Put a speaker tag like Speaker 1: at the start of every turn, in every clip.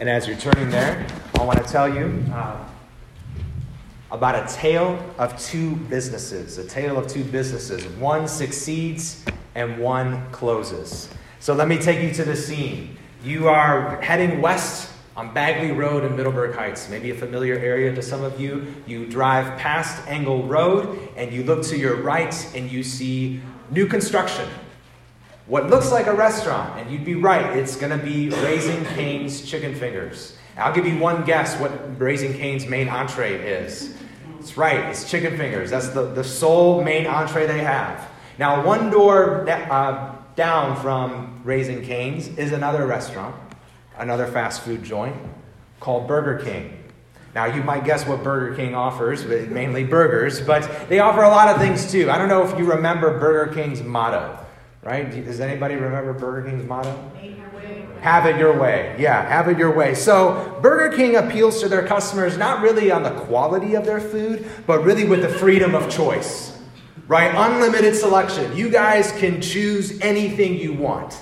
Speaker 1: And as you're turning there, I want to tell you uh, about a tale of two businesses. A tale of two businesses. One succeeds and one closes. So let me take you to the scene. You are heading west on Bagley Road in Middleburg Heights, maybe a familiar area to some of you. You drive past Engle Road and you look to your right and you see new construction what looks like a restaurant, and you'd be right, it's going to be Raising Cane's Chicken Fingers. I'll give you one guess what Raising Cane's main entree is. It's right, it's chicken fingers. That's the, the sole main entree they have. Now, one door uh, down from Raising Cane's is another restaurant, another fast food joint called Burger King. Now, you might guess what Burger King offers, mainly burgers, but they offer a lot of things too. I don't know if you remember Burger King's motto. Right? Does anybody remember Burger King's motto? Have it your way. Yeah, have it your way. So, Burger King appeals to their customers not really on the quality of their food, but really with the freedom of choice. Right? Unlimited selection. You guys can choose anything you want.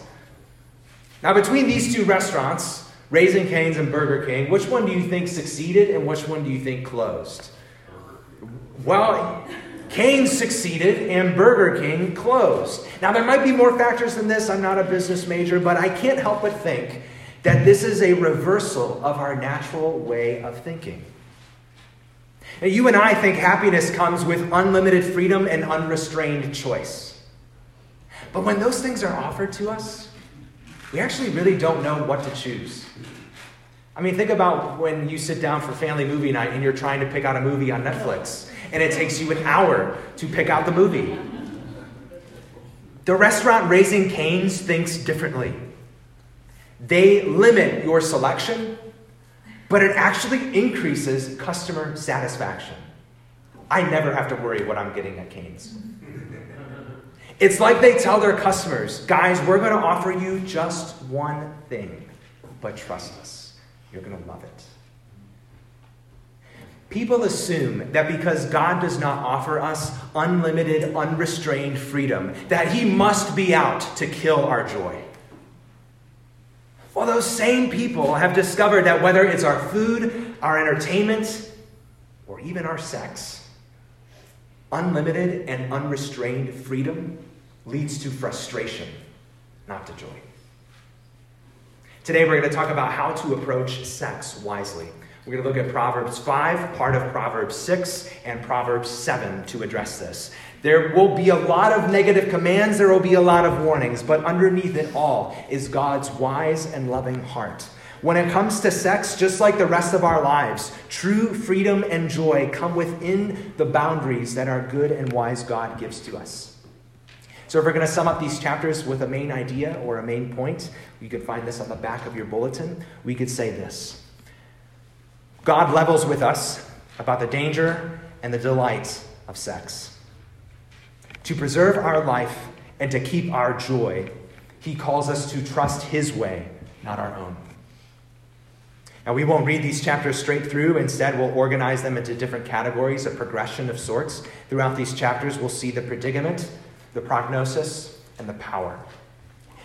Speaker 1: Now, between these two restaurants, Raising Cane's and Burger King, which one do you think succeeded and which one do you think closed? Well, Cane's succeeded and Burger King closed. Now, there might be more factors than this. I'm not a business major, but I can't help but think that this is a reversal of our natural way of thinking. Now, you and I think happiness comes with unlimited freedom and unrestrained choice. But when those things are offered to us, we actually really don't know what to choose. I mean, think about when you sit down for family movie night and you're trying to pick out a movie on Netflix and it takes you an hour to pick out the movie. The restaurant Raising Cane's thinks differently. They limit your selection, but it actually increases customer satisfaction. I never have to worry what I'm getting at Cane's. It's like they tell their customers, guys, we're going to offer you just one thing, but trust us, you're going to love it. People assume that because God does not offer us unlimited, unrestrained freedom, that He must be out to kill our joy. Well, those same people have discovered that whether it's our food, our entertainment, or even our sex, unlimited and unrestrained freedom leads to frustration, not to joy. Today, we're going to talk about how to approach sex wisely. We're going to look at Proverbs 5, part of Proverbs 6, and Proverbs 7 to address this. There will be a lot of negative commands, there will be a lot of warnings, but underneath it all is God's wise and loving heart. When it comes to sex, just like the rest of our lives, true freedom and joy come within the boundaries that our good and wise God gives to us. So, if we're going to sum up these chapters with a main idea or a main point, you can find this on the back of your bulletin. We could say this God levels with us about the danger and the delight of sex. To preserve our life and to keep our joy, he calls us to trust his way, not our own. Now, we won't read these chapters straight through. Instead, we'll organize them into different categories, a progression of sorts. Throughout these chapters, we'll see the predicament, the prognosis, and the power.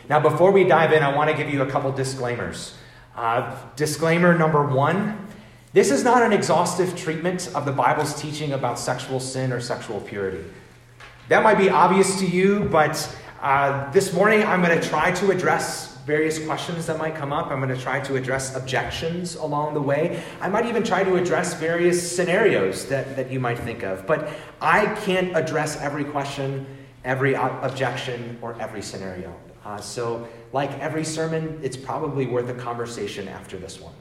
Speaker 1: Now, before we dive in, I want to give you a couple disclaimers. Uh, disclaimer number one this is not an exhaustive treatment of the Bible's teaching about sexual sin or sexual purity. That might be obvious to you, but uh, this morning I'm going to try to address various questions that might come up. I'm going to try to address objections along the way. I might even try to address various scenarios that, that you might think of. But I can't address every question, every objection, or every scenario. Uh, so, like every sermon, it's probably worth a conversation after this one.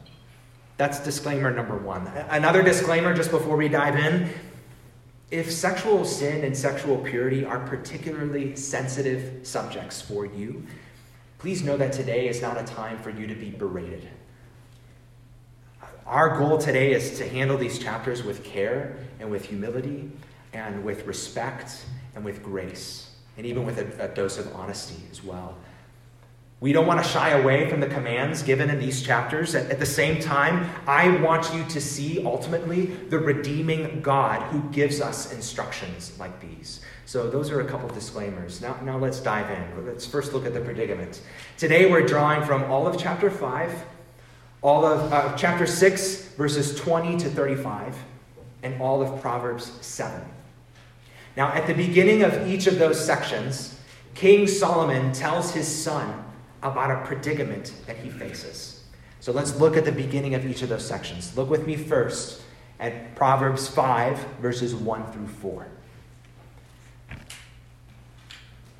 Speaker 1: That's disclaimer number one. Another disclaimer just before we dive in if sexual sin and sexual purity are particularly sensitive subjects for you, please know that today is not a time for you to be berated. Our goal today is to handle these chapters with care and with humility and with respect and with grace, and even with a, a dose of honesty as well. We don't want to shy away from the commands given in these chapters. At, the same time, I want you to see ultimately the redeeming God who gives us instructions like these. So, those are a couple of disclaimers. Now, now let's dive in. Let's first look at the predicament. Today, we're drawing from all of chapter 5, all of uh, chapter 6, verses 20 to 35, and all of Proverbs 7. Now, at the beginning of each of those sections, King Solomon tells his son about a predicament that he faces. So let's look at the beginning of each of those sections. Look with me first at Proverbs 5, verses 1 through 4.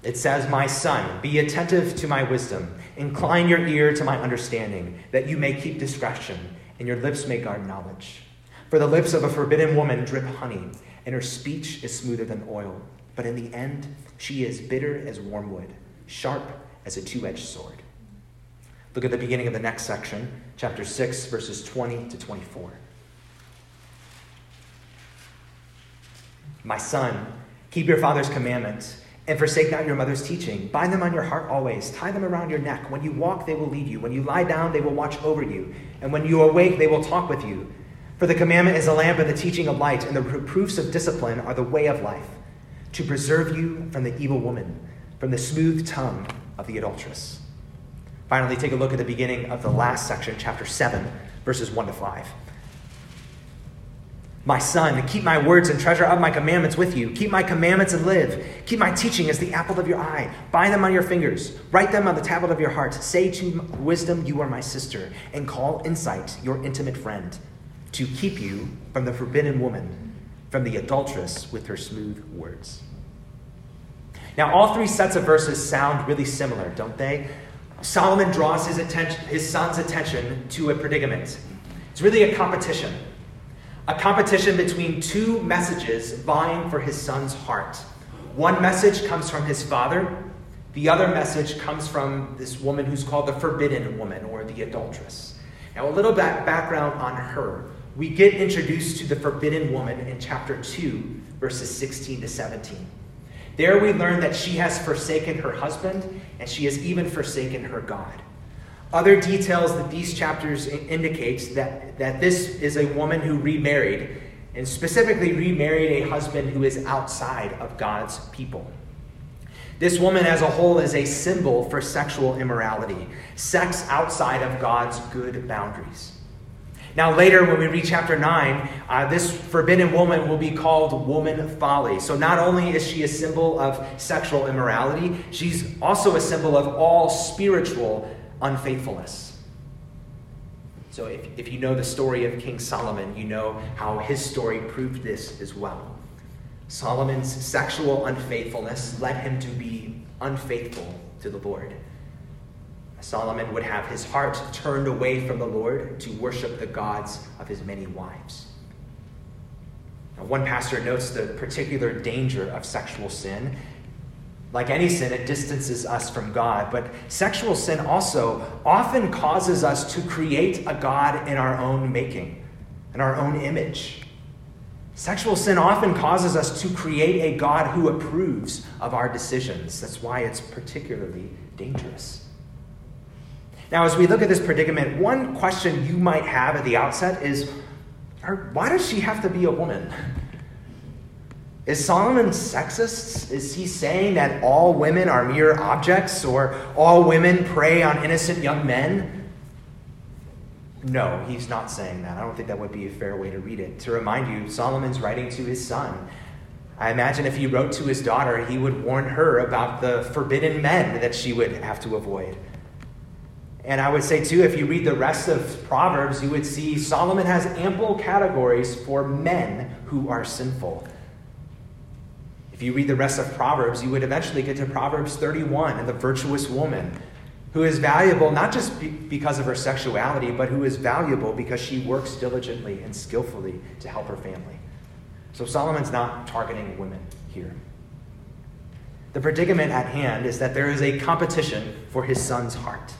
Speaker 1: It says, My son, be attentive to my wisdom, incline your ear to my understanding, that you may keep discretion, and your lips may guard knowledge. For the lips of a forbidden woman drip honey, and her speech is smoother than oil. But in the end, she is bitter as wormwood, sharp as a two edged sword. Look at the beginning of the next section, chapter 6, verses 20 to 24. My son, keep your father's commandments and forsake not your mother's teaching. Bind them on your heart always. Tie them around your neck. When you walk, they will lead you. When you lie down, they will watch over you. And when you awake, they will talk with you. For the commandment is a lamp and the teaching of light, and the reproofs of discipline are the way of life, to preserve you from the evil woman, from the smooth tongue of the adulteress. Finally, take a look at the beginning of the last section, chapter 7, verses 1 to 5. My son, keep my words and treasure up my commandments with you. Keep my commandments and live. Keep my teaching as the apple of your eye. Bind them on your fingers. Write them on the tablet of your heart. Say to wisdom, You are my sister, and call insight your intimate friend, to keep you from the forbidden woman, from the adulteress with her smooth words. Now, all three sets of verses sound really similar, don't they? Solomon draws his, attention, his son's attention to a predicament. It's really a competition a competition between two messages vying for his son's heart. One message comes from his father, the other message comes from this woman who's called the forbidden woman or the adulteress. Now, a little bit background on her. We get introduced to the forbidden woman in chapter 2, verses 16 to 17. There we learn that she has forsaken her husband and she has even forsaken her God. Other details that these chapters indicate that, that this is a woman who remarried, and specifically remarried a husband who is outside of God's people. This woman as a whole is a symbol for sexual immorality, sex outside of God's good boundaries. Now, later, when we read chapter 9, uh, this forbidden woman will be called woman folly. So, not only is she a symbol of sexual immorality, she's also a symbol of all spiritual unfaithfulness. So, if, if you know the story of King Solomon, you know how his story proved this as well. Solomon's sexual unfaithfulness led him to be unfaithful to the Lord. Solomon would have his heart turned away from the Lord to worship the gods of his many wives. Now, one pastor notes the particular danger of sexual sin like any sin, it distances us from God. But sexual sin also often causes us to create a God in our own making, in our own image. Sexual sin often causes us to create a God who approves of our decisions. That's why it's particularly dangerous. Now, as we look at this predicament, one question you might have at the outset is why does she have to be a woman? Is Solomon sexist? Is he saying that all women are mere objects or all women prey on innocent young men? No, he's not saying that. I don't think that would be a fair way to read it. To remind you, Solomon's writing to his son. I imagine if he wrote to his daughter, he would warn her about the forbidden men that she would have to avoid. And I would say, too, if you read the rest of Proverbs, you would see Solomon has ample categories for men who are sinful. If you read the rest of Proverbs, you would eventually get to Proverbs 31 and the virtuous woman who is valuable not just be- because of her sexuality, but who is valuable because she works diligently and skillfully to help her family. So Solomon's not targeting women here. The predicament at hand is that there is a competition for his son's heart.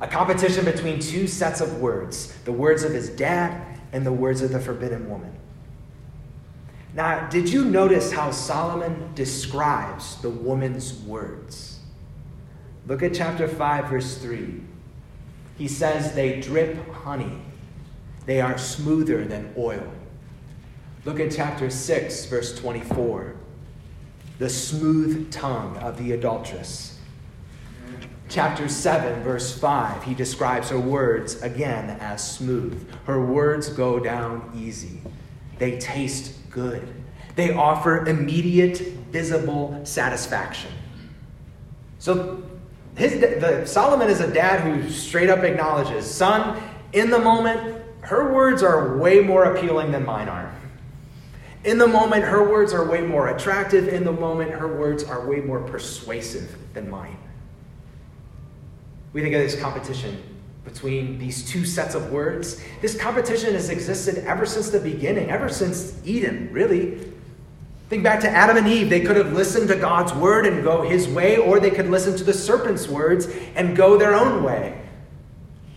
Speaker 1: A competition between two sets of words the words of his dad and the words of the forbidden woman. Now, did you notice how Solomon describes the woman's words? Look at chapter 5, verse 3. He says, They drip honey, they are smoother than oil. Look at chapter 6, verse 24. The smooth tongue of the adulteress. Chapter 7, verse 5, he describes her words again as smooth. Her words go down easy. They taste good. They offer immediate, visible satisfaction. So his, the, Solomon is a dad who straight up acknowledges, son, in the moment, her words are way more appealing than mine are. In the moment, her words are way more attractive. In the moment, her words are way more persuasive than mine. We think of this competition between these two sets of words. This competition has existed ever since the beginning, ever since Eden, really. Think back to Adam and Eve. They could have listened to God's word and go his way, or they could listen to the serpent's words and go their own way.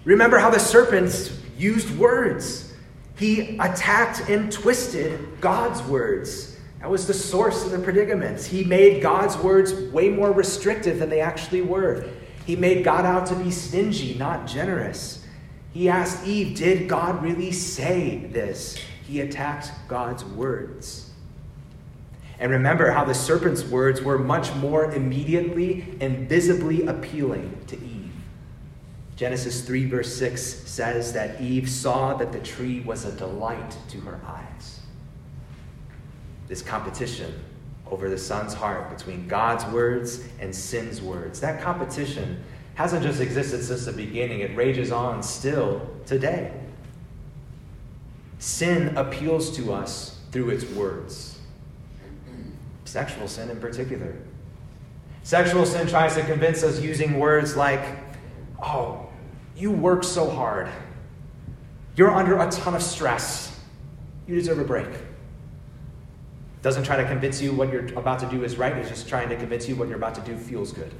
Speaker 1: Remember how the serpents used words. He attacked and twisted God's words. That was the source of the predicaments. He made God's words way more restrictive than they actually were. He made God out to be stingy, not generous. He asked Eve, Did God really say this? He attacked God's words. And remember how the serpent's words were much more immediately and visibly appealing to Eve. Genesis 3, verse 6 says that Eve saw that the tree was a delight to her eyes. This competition over the son's heart between God's words and sin's words, that competition hasn't just existed since the beginning, it rages on still today. Sin appeals to us through its words, sexual sin in particular. Sexual sin tries to convince us using words like, oh, you work so hard. You're under a ton of stress. You deserve a break. Doesn't try to convince you what you're about to do is right, it's just trying to convince you what you're about to do feels good.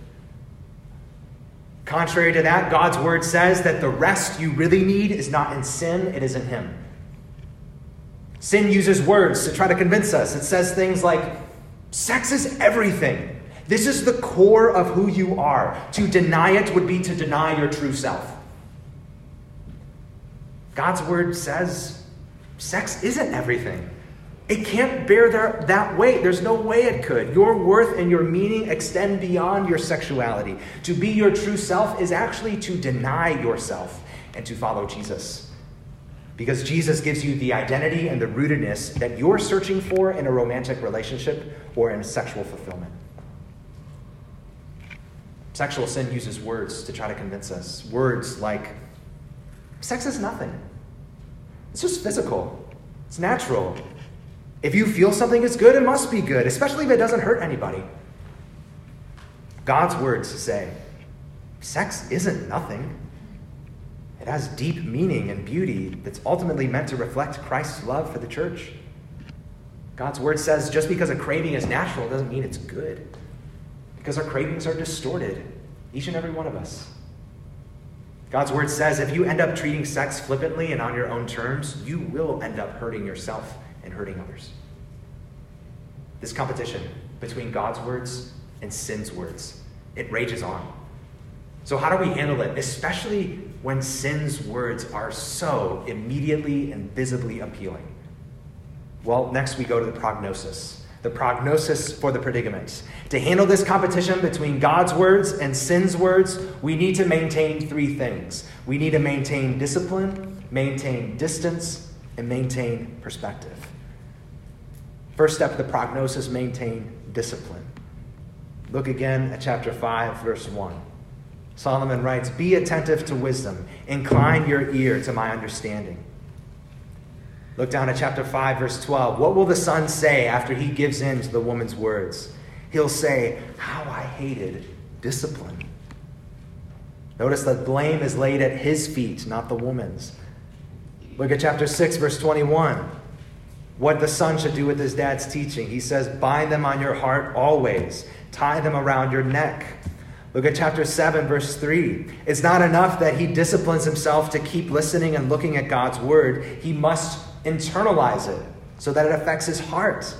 Speaker 1: Contrary to that, God's word says that the rest you really need is not in sin, it is in Him. Sin uses words to try to convince us. It says things like, sex is everything. This is the core of who you are. To deny it would be to deny your true self. God's word says sex isn't everything. It can't bear their, that weight. There's no way it could. Your worth and your meaning extend beyond your sexuality. To be your true self is actually to deny yourself and to follow Jesus. Because Jesus gives you the identity and the rootedness that you're searching for in a romantic relationship or in sexual fulfillment. Sexual sin uses words to try to convince us. Words like, sex is nothing. It's just physical, it's natural. If you feel something is good, it must be good, especially if it doesn't hurt anybody. God's words say sex isn't nothing. It has deep meaning and beauty that's ultimately meant to reflect Christ's love for the church. God's word says just because a craving is natural doesn't mean it's good. Because our cravings are distorted, each and every one of us. God's word says if you end up treating sex flippantly and on your own terms, you will end up hurting yourself and hurting others. This competition between God's words and sin's words, it rages on. So, how do we handle it, especially when sin's words are so immediately and visibly appealing? Well, next we go to the prognosis the prognosis for the predicament. To handle this competition between God's words and sin's words, we need to maintain three things. We need to maintain discipline, maintain distance, and maintain perspective. First step of the prognosis maintain discipline. Look again at chapter 5, verse 1. Solomon writes, Be attentive to wisdom, incline your ear to my understanding. Look down at chapter 5, verse 12. What will the son say after he gives in to the woman's words? He'll say, How I hated discipline. Notice that blame is laid at his feet, not the woman's. Look at chapter 6, verse 21. What the son should do with his dad's teaching. He says, Bind them on your heart always, tie them around your neck. Look at chapter 7, verse 3. It's not enough that he disciplines himself to keep listening and looking at God's word, he must internalize it so that it affects his heart.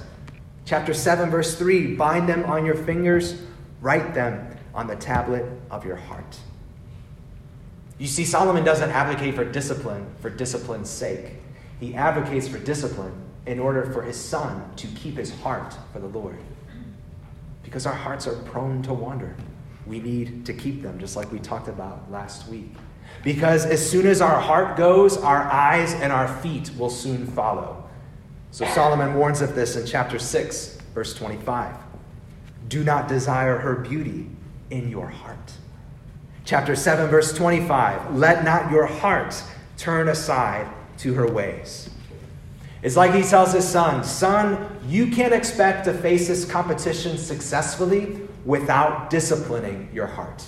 Speaker 1: Chapter 7, verse 3 bind them on your fingers, write them on the tablet of your heart. You see, Solomon doesn't advocate for discipline for discipline's sake. He advocates for discipline in order for his son to keep his heart for the Lord. Because our hearts are prone to wander. we need to keep them, just like we talked about last week. Because as soon as our heart goes, our eyes and our feet will soon follow. So Solomon warns of this in chapter 6, verse 25. Do not desire her beauty in your heart. Chapter 7, verse 25. Let not your heart turn aside to her ways. It's like he tells his son, Son, you can't expect to face this competition successfully without disciplining your heart.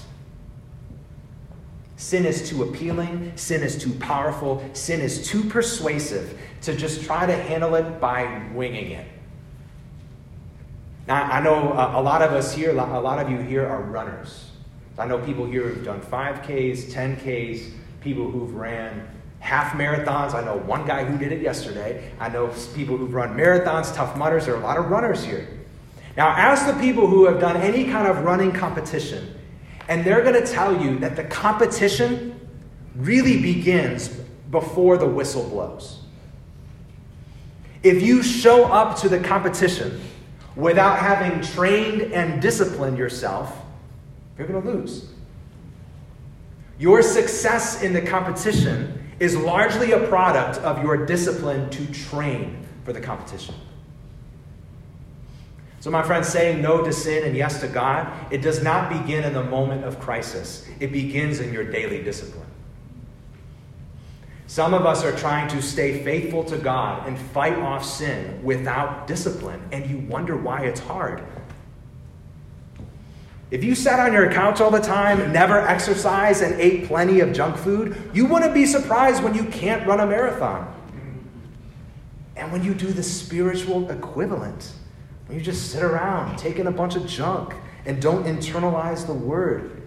Speaker 1: Sin is too appealing, sin is too powerful, sin is too persuasive to just try to handle it by winging it. Now, I know a lot of us here, a lot of you here are runners. I know people here who've done 5Ks, 10Ks, people who've ran half marathons. I know one guy who did it yesterday. I know people who've run marathons, Tough Mudders. There are a lot of runners here. Now, ask the people who have done any kind of running competition, and they're going to tell you that the competition really begins before the whistle blows. If you show up to the competition without having trained and disciplined yourself, you're going to lose. Your success in the competition is largely a product of your discipline to train for the competition. So, my friends, saying no to sin and yes to God, it does not begin in the moment of crisis. It begins in your daily discipline. Some of us are trying to stay faithful to God and fight off sin without discipline, and you wonder why it's hard. If you sat on your couch all the time, never exercised, and ate plenty of junk food, you wouldn't be surprised when you can't run a marathon. And when you do the spiritual equivalent, when you just sit around taking a bunch of junk and don't internalize the word,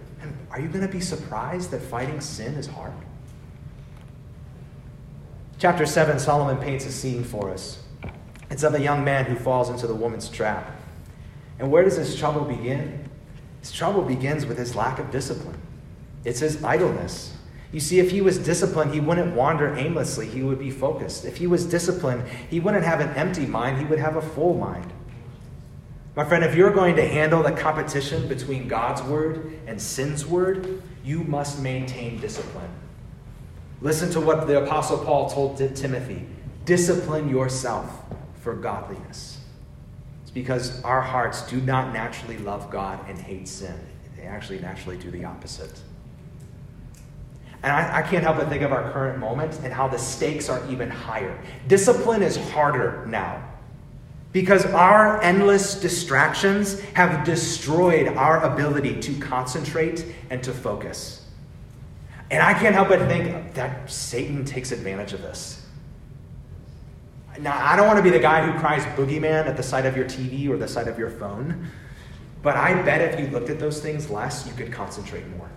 Speaker 1: are you going to be surprised that fighting sin is hard? Chapter 7, Solomon paints a scene for us. It's of a young man who falls into the woman's trap. And where does his trouble begin? His trouble begins with his lack of discipline, it's his idleness. You see, if he was disciplined, he wouldn't wander aimlessly. He would be focused. If he was disciplined, he wouldn't have an empty mind. He would have a full mind. My friend, if you're going to handle the competition between God's word and sin's word, you must maintain discipline. Listen to what the Apostle Paul told Timothy discipline yourself for godliness because our hearts do not naturally love God and hate sin. They actually naturally do the opposite. And I, I, can't help but think of our current moment and how the stakes are even higher. Discipline is harder now because our endless distractions have destroyed our ability to concentrate and to focus. And I can't help but think that Satan takes advantage of this. Now, I don't want to be the guy who cries boogeyman at the sight of your TV or the sight of your phone, but I bet if you looked at those things less, you could concentrate more.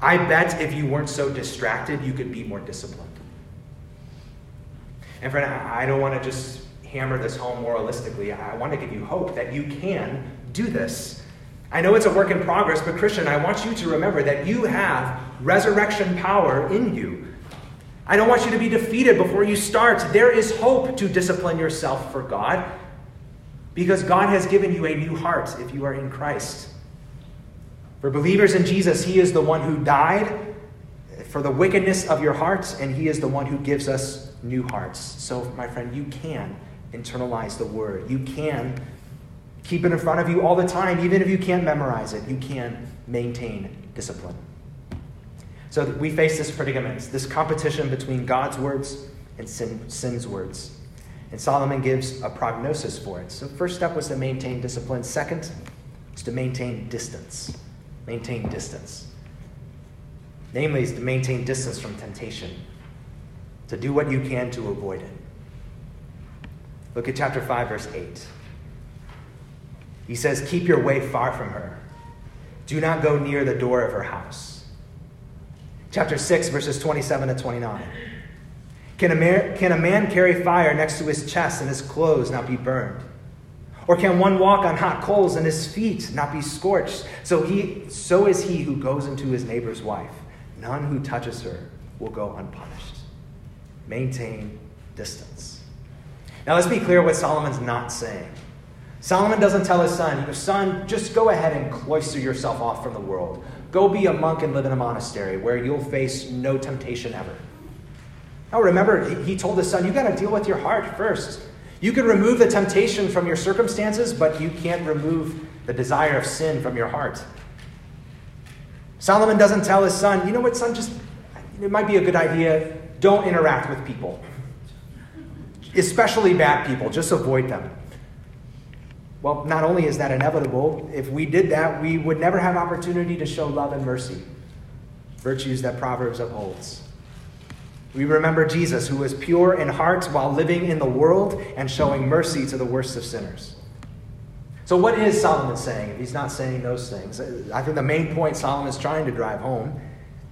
Speaker 1: I bet if you weren't so distracted, you could be more disciplined. And friend, I don't want to just hammer this home moralistically. I want to give you hope that you can do this. I know it's a work in progress, but Christian, I want you to remember that you have resurrection power in you. I don't want you to be defeated before you start. There is hope to discipline yourself for God because God has given you a new heart if you are in Christ. For believers in Jesus, He is the one who died for the wickedness of your hearts, and He is the one who gives us new hearts. So, my friend, you can internalize the Word. You can keep it in front of you all the time, even if you can't memorize it. You can maintain discipline. So we face this predicament, this competition between God's words and sin, sin's words. And Solomon gives a prognosis for it. So, first step was to maintain discipline. Second is to maintain distance. Maintain distance. Namely, is to maintain distance from temptation, to do what you can to avoid it. Look at chapter 5, verse 8. He says, Keep your way far from her. Do not go near the door of her house chapter 6, verses 27 to 29. Can a, man, can a man carry fire next to his chest and his clothes not be burned? Or can one walk on hot coals and his feet not be scorched? So, he, so is he who goes into his neighbor's wife. None who touches her will go unpunished. Maintain distance. Now, let's be clear what Solomon's not saying. Solomon doesn't tell his son, son, just go ahead and cloister yourself off from the world. Go be a monk and live in a monastery where you'll face no temptation ever. Now remember, he told his son, you got to deal with your heart first. You can remove the temptation from your circumstances, but you can't remove the desire of sin from your heart. Solomon doesn't tell his son, you know what, son, just it might be a good idea. Don't interact with people, especially bad people. Just avoid them. Well, not only is that inevitable, if we did that, we would never have opportunity to show love and mercy, virtues that Proverbs upholds. We remember Jesus, who was pure in heart while living in the world and showing mercy to the worst of sinners. So, what is Solomon saying if he's not saying those things? I think the main point Solomon is trying to drive home,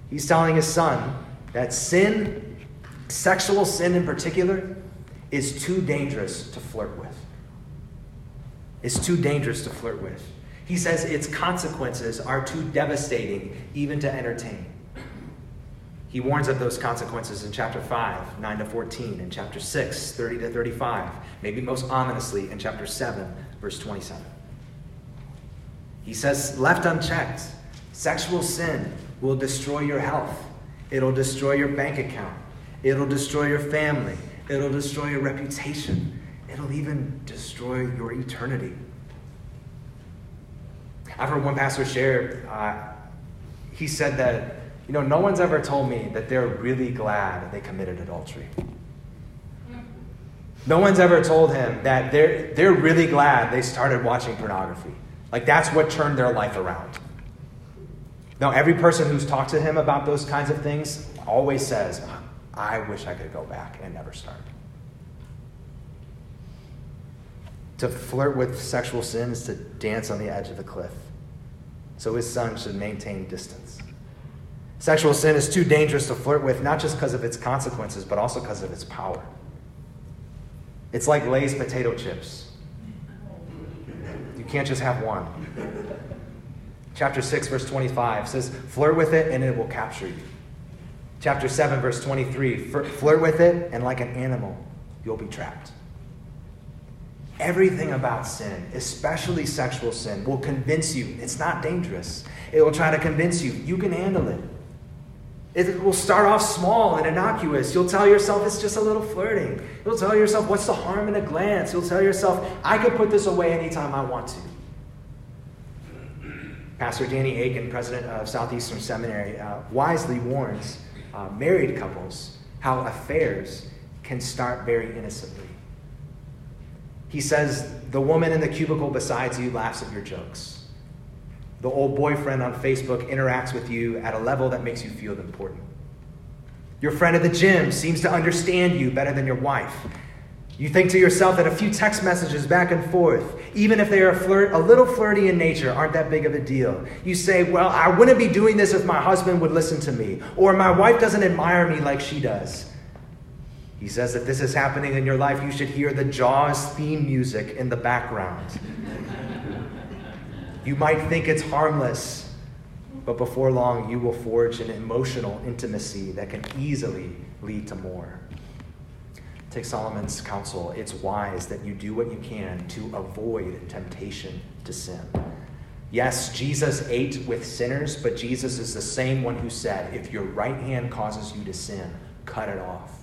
Speaker 1: he's telling his son that sin, sexual sin in particular, is too dangerous to flirt with. It's too dangerous to flirt with. He says its consequences are too devastating even to entertain. He warns of those consequences in chapter 5, 9 to 14, in chapter 6, 30 to 35, maybe most ominously in chapter 7, verse 27. He says, left unchecked, sexual sin will destroy your health, it'll destroy your bank account, it'll destroy your family, it'll destroy your reputation, it'll even destroy your eternity. I've heard one pastor share, uh, he said that you know, no one's ever told me that they're really glad they committed adultery. No one's ever told him that they're, they're really glad they started watching pornography. Like, that's what turned their life around. Now, every person who's talked to him about those kinds of things always says, I wish I could go back and never start. To flirt with sexual sins, to dance on the edge of the cliff. So his son should maintain distance. Sexual sin is too dangerous to flirt with, not just because of its consequences, but also because of its power. It's like Lay's potato chips. You can't just have one. Chapter 6, verse 25 says, Flirt with it and it will capture you. Chapter 7, verse 23 Flirt with it and like an animal, you'll be trapped. Everything about sin, especially sexual sin, will convince you it's not dangerous. It will try to convince you you can handle it. It will start off small and innocuous. You'll tell yourself it's just a little flirting. You'll tell yourself, what's the harm in a glance? You'll tell yourself, I could put this away anytime I want to. Pastor Danny Akin, president of Southeastern Seminary, uh, wisely warns uh, married couples how affairs can start very innocently. He says, The woman in the cubicle beside you laughs at your jokes. The old boyfriend on Facebook interacts with you at a level that makes you feel important. Your friend at the gym seems to understand you better than your wife. You think to yourself that a few text messages back and forth, even if they are flirt, a little flirty in nature, aren't that big of a deal. You say, Well, I wouldn't be doing this if my husband would listen to me, or my wife doesn't admire me like she does. He says that this is happening in your life, you should hear the Jaws theme music in the background. You might think it's harmless, but before long, you will forge an emotional intimacy that can easily lead to more. Take Solomon's counsel. It's wise that you do what you can to avoid temptation to sin. Yes, Jesus ate with sinners, but Jesus is the same one who said, if your right hand causes you to sin, cut it off.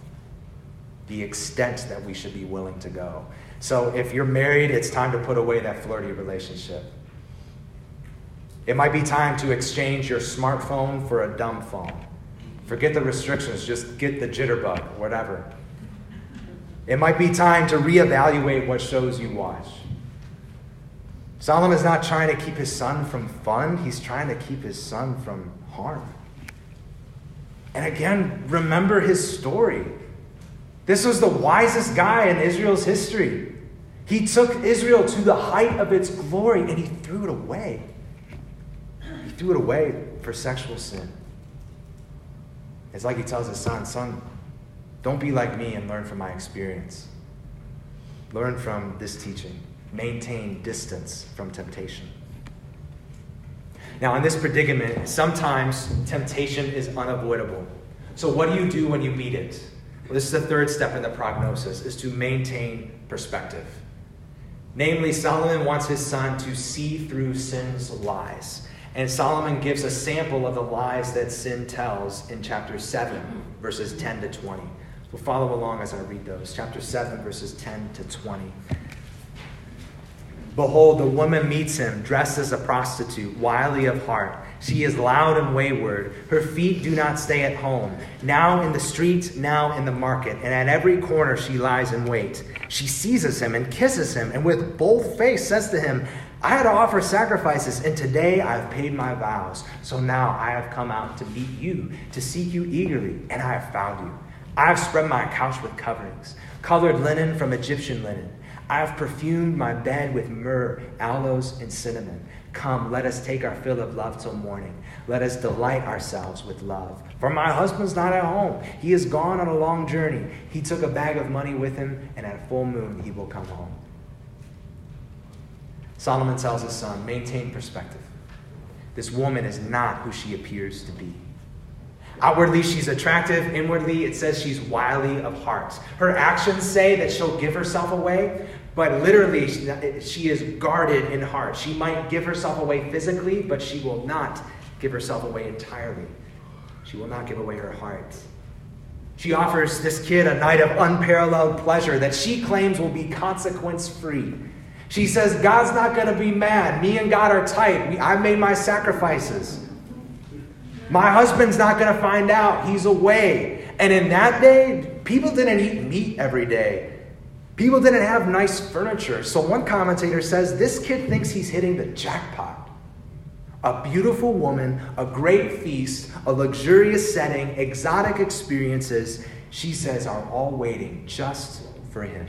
Speaker 1: The extent that we should be willing to go. So if you're married, it's time to put away that flirty relationship. It might be time to exchange your smartphone for a dumb phone. Forget the restrictions, just get the jitterbug, whatever. It might be time to reevaluate what shows you watch. Solomon is not trying to keep his son from fun, he's trying to keep his son from harm. And again, remember his story. This was the wisest guy in Israel's history. He took Israel to the height of its glory and he threw it away He threw it away for sexual sin. It's like he tells his son, Son, don't be like me and learn from my experience. Learn from this teaching. Maintain distance from temptation. Now, in this predicament, sometimes temptation is unavoidable. So, what do you do when you meet it? Well, this is the third step in the prognosis, is to maintain perspective. Namely, Solomon wants his son to see through sin's lies. And Solomon gives a sample of the lies that sin tells in chapter 7, verses 10 to 20. So follow along as I read those. Chapter 7, verses 10 to 20. Behold, the woman meets him, dressed as a prostitute, wily of heart. She is loud and wayward. Her feet do not stay at home. Now in the streets, now in the market, and at every corner she lies in wait. She seizes him and kisses him, and with bold face says to him, I had to offer sacrifices, and today I have paid my vows. So now I have come out to meet you, to seek you eagerly, and I have found you. I have spread my couch with coverings, colored linen from Egyptian linen. I have perfumed my bed with myrrh, aloes, and cinnamon. Come, let us take our fill of love till morning. Let us delight ourselves with love. For my husband's not at home. He is gone on a long journey. He took a bag of money with him, and at full moon he will come home. Solomon tells his son, maintain perspective. This woman is not who she appears to be. Outwardly, she's attractive. Inwardly, it says she's wily of heart. Her actions say that she'll give herself away, but literally, she is guarded in heart. She might give herself away physically, but she will not give herself away entirely. She will not give away her heart. She offers this kid a night of unparalleled pleasure that she claims will be consequence free. She says, God's not going to be mad. Me and God are tight. I've made my sacrifices. My husband's not going to find out. He's away. And in that day, people didn't eat meat every day. People didn't have nice furniture. So one commentator says this kid thinks he's hitting the jackpot. A beautiful woman, a great feast, a luxurious setting, exotic experiences, she says, are all waiting just for him.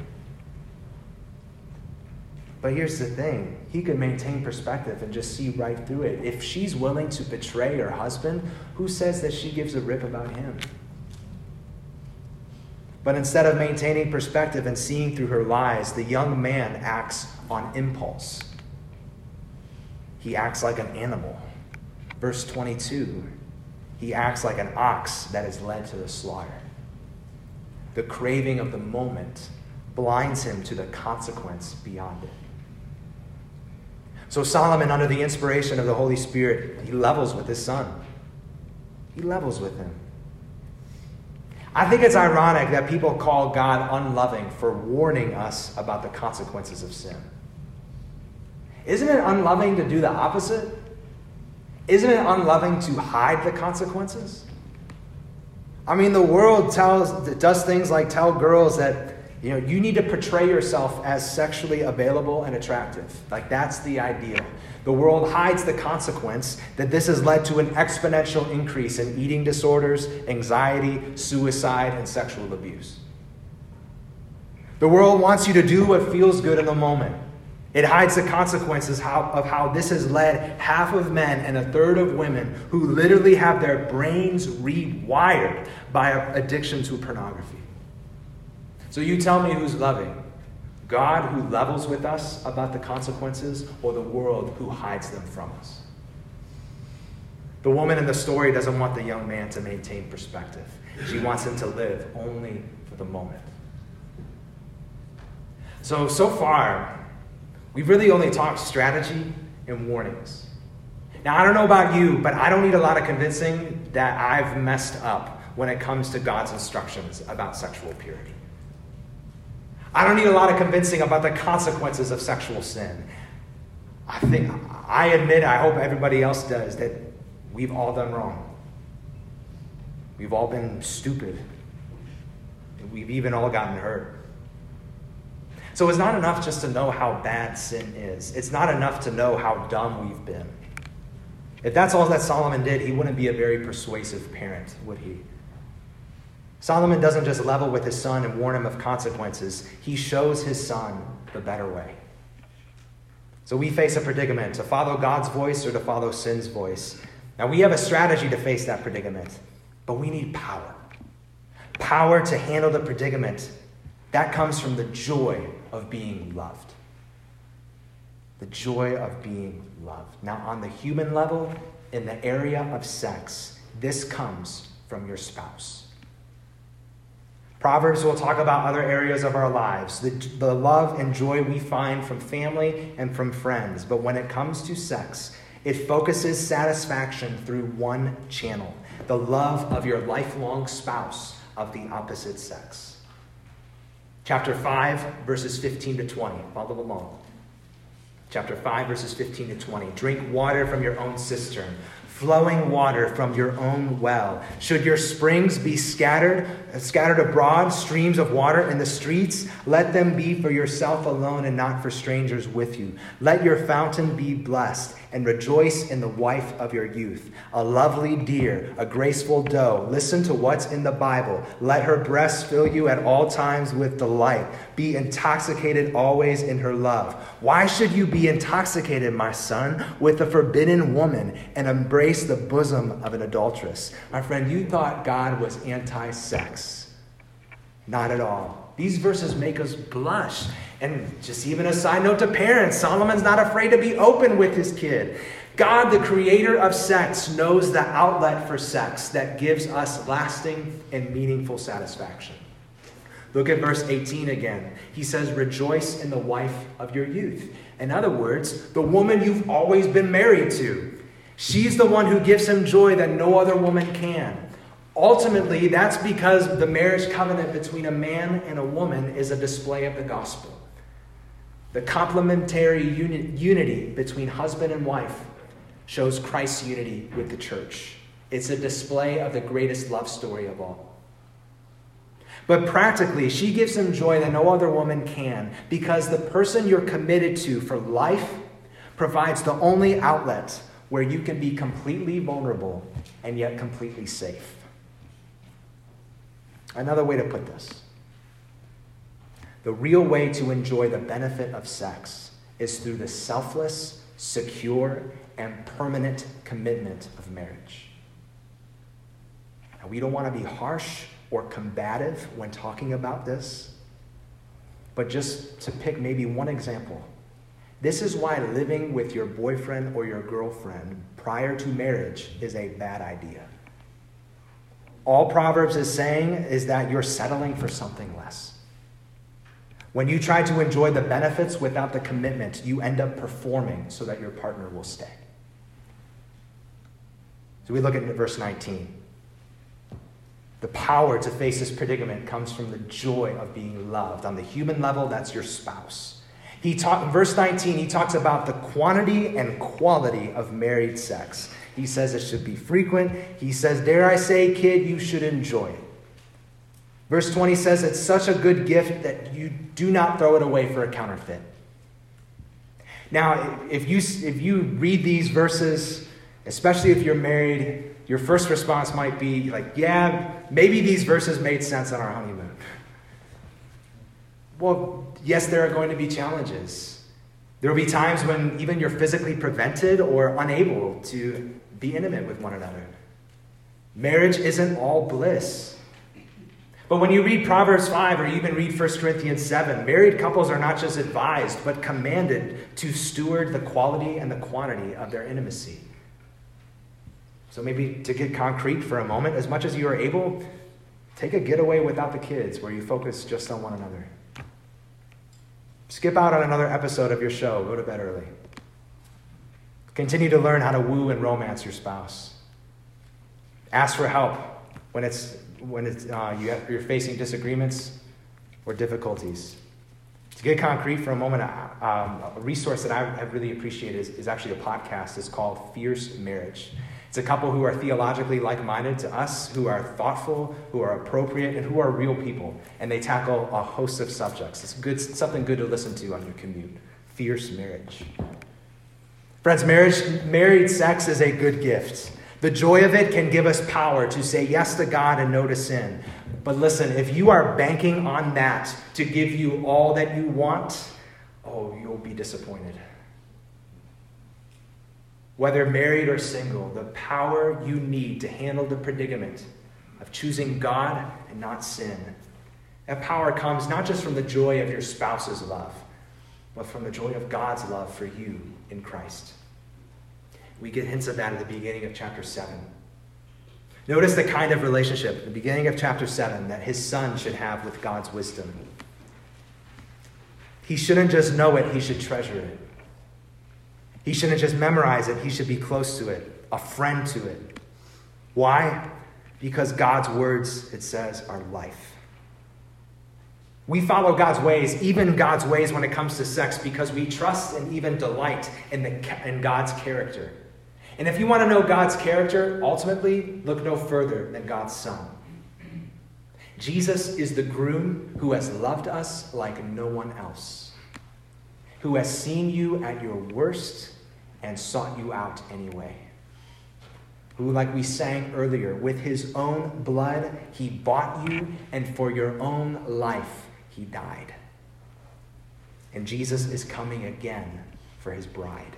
Speaker 1: But here's the thing he could maintain perspective and just see right through it. If she's willing to betray her husband, who says that she gives a rip about him? But instead of maintaining perspective and seeing through her lies, the young man acts on impulse. He acts like an animal. Verse 22 he acts like an ox that is led to the slaughter. The craving of the moment blinds him to the consequence beyond it. So Solomon, under the inspiration of the Holy Spirit, he levels with his son. He levels with him. I think it's ironic that people call God unloving for warning us about the consequences of sin. Isn't it unloving to do the opposite? Isn't it unloving to hide the consequences? I mean, the world tells, does things like tell girls that you know, you need to portray yourself as sexually available and attractive. Like that's the ideal. The world hides the consequence that this has led to an exponential increase in eating disorders, anxiety, suicide, and sexual abuse. The world wants you to do what feels good in the moment. It hides the consequences of how this has led half of men and a third of women who literally have their brains rewired by addiction to pornography. So you tell me who's loving God who levels with us about the consequences, or the world who hides them from us? The woman in the story doesn't want the young man to maintain perspective. She wants him to live only for the moment. So, so far, we've really only talked strategy and warnings. Now, I don't know about you, but I don't need a lot of convincing that I've messed up when it comes to God's instructions about sexual purity. I don't need a lot of convincing about the consequences of sexual sin. I think, I admit, I hope everybody else does, that we've all done wrong. We've all been stupid. We've even all gotten hurt. So it's not enough just to know how bad sin is. It's not enough to know how dumb we've been. If that's all that Solomon did, he wouldn't be a very persuasive parent, would he? Solomon doesn't just level with his son and warn him of consequences, he shows his son the better way. So we face a predicament to follow God's voice or to follow sin's voice. Now we have a strategy to face that predicament, but we need power. Power to handle the predicament. That comes from the joy of being loved. The joy of being loved. Now, on the human level, in the area of sex, this comes from your spouse. Proverbs will talk about other areas of our lives, the, the love and joy we find from family and from friends. But when it comes to sex, it focuses satisfaction through one channel the love of your lifelong spouse of the opposite sex. Chapter 5, verses 15 to 20. Follow along. Chapter 5, verses 15 to 20. Drink water from your own cistern flowing water from your own well. Should your springs be scattered, scattered abroad, streams of water in the streets, let them be for yourself alone and not for strangers with you. Let your fountain be blessed and rejoice in the wife of your youth, a lovely deer, a graceful doe. Listen to what's in the Bible. Let her breasts fill you at all times with delight. Be intoxicated always in her love. Why should you be intoxicated, my son, with a forbidden woman and embrace the bosom of an adulteress? My friend, you thought God was anti sex. Not at all. These verses make us blush. And just even a side note to parents Solomon's not afraid to be open with his kid. God, the creator of sex, knows the outlet for sex that gives us lasting and meaningful satisfaction. Look at verse 18 again. He says, Rejoice in the wife of your youth. In other words, the woman you've always been married to. She's the one who gives him joy that no other woman can. Ultimately, that's because the marriage covenant between a man and a woman is a display of the gospel. The complementary uni- unity between husband and wife shows Christ's unity with the church. It's a display of the greatest love story of all. But practically, she gives him joy that no other woman can because the person you're committed to for life provides the only outlet where you can be completely vulnerable and yet completely safe. Another way to put this the real way to enjoy the benefit of sex is through the selfless, secure, and permanent commitment of marriage. Now, we don't want to be harsh or combative when talking about this, but just to pick maybe one example. This is why living with your boyfriend or your girlfriend prior to marriage is a bad idea. All Proverbs is saying is that you're settling for something less. When you try to enjoy the benefits without the commitment, you end up performing so that your partner will stay. So we look at verse 19. The power to face this predicament comes from the joy of being loved. On the human level, that's your spouse. He talk, in verse 19, he talks about the quantity and quality of married sex. He says it should be frequent. He says, Dare I say, kid, you should enjoy it. Verse 20 says it's such a good gift that you do not throw it away for a counterfeit. Now, if you, if you read these verses, especially if you're married, your first response might be like, yeah, maybe these verses made sense on our honeymoon. Well, yes, there are going to be challenges. There will be times when even you're physically prevented or unable to be intimate with one another. Marriage isn't all bliss. But when you read Proverbs 5 or even read 1 Corinthians 7, married couples are not just advised, but commanded to steward the quality and the quantity of their intimacy. So, maybe to get concrete for a moment, as much as you are able, take a getaway without the kids where you focus just on one another. Skip out on another episode of your show, go to bed early. Continue to learn how to woo and romance your spouse. Ask for help when it's when it's, uh, you have, you're facing disagreements or difficulties. To get concrete for a moment, uh, um, a resource that I have really appreciated is, is actually a podcast. It's called Fierce Marriage. It's a couple who are theologically like minded to us, who are thoughtful, who are appropriate, and who are real people. And they tackle a host of subjects. It's good, something good to listen to on your commute. Fierce Marriage. Friends, marriage, married sex is a good gift. The joy of it can give us power to say yes to God and no to sin. But listen, if you are banking on that to give you all that you want, oh, you'll be disappointed. Whether married or single, the power you need to handle the predicament of choosing God and not sin. That power comes not just from the joy of your spouse's love, but from the joy of God's love for you in Christ. We get hints of that at the beginning of chapter 7. Notice the kind of relationship, the beginning of chapter 7, that his son should have with God's wisdom. He shouldn't just know it, he should treasure it. He shouldn't just memorize it, he should be close to it, a friend to it. Why? Because God's words, it says, are life. We follow God's ways, even God's ways when it comes to sex, because we trust and even delight in, the, in God's character. And if you want to know God's character, ultimately, look no further than God's Son. Jesus is the groom who has loved us like no one else, who has seen you at your worst and sought you out anyway. Who, like we sang earlier, with his own blood, he bought you, and for your own life, he died. And Jesus is coming again for his bride.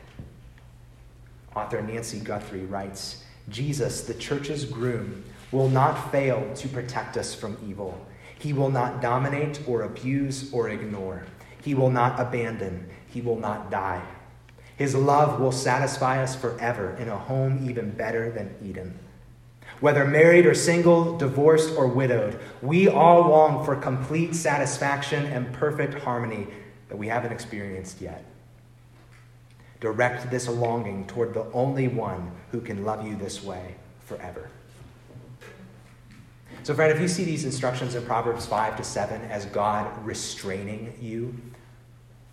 Speaker 1: Author Nancy Guthrie writes Jesus, the church's groom, will not fail to protect us from evil. He will not dominate or abuse or ignore. He will not abandon. He will not die. His love will satisfy us forever in a home even better than Eden. Whether married or single, divorced or widowed, we all long for complete satisfaction and perfect harmony that we haven't experienced yet. Direct this longing toward the only one who can love you this way forever. So, friend, if you see these instructions in Proverbs 5 to 7 as God restraining you,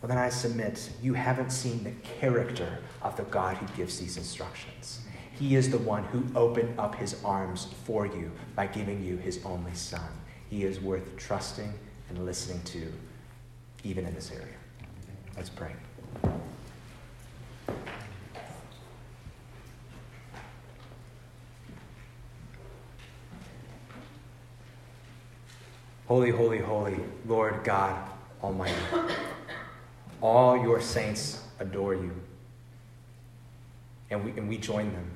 Speaker 1: well, then I submit you haven't seen the character of the God who gives these instructions. He is the one who opened up his arms for you by giving you his only son. He is worth trusting and listening to, even in this area. Let's pray. Holy, holy, holy, Lord God Almighty. All your saints adore you. And we, and we join them.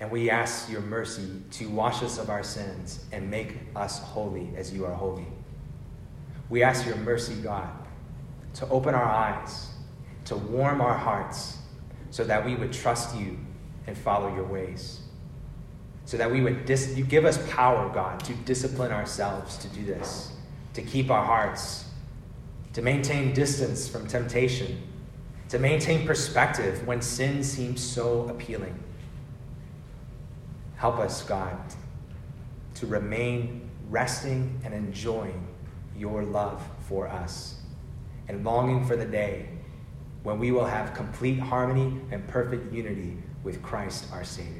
Speaker 1: And we ask your mercy to wash us of our sins and make us holy as you are holy. We ask your mercy, God, to open our eyes, to warm our hearts, so that we would trust you and follow your ways so that we would dis- you give us power, God, to discipline ourselves to do this, to keep our hearts, to maintain distance from temptation, to maintain perspective when sin seems so appealing. Help us, God, to remain resting and enjoying your love for us and longing for the day when we will have complete harmony and perfect unity with Christ our Savior.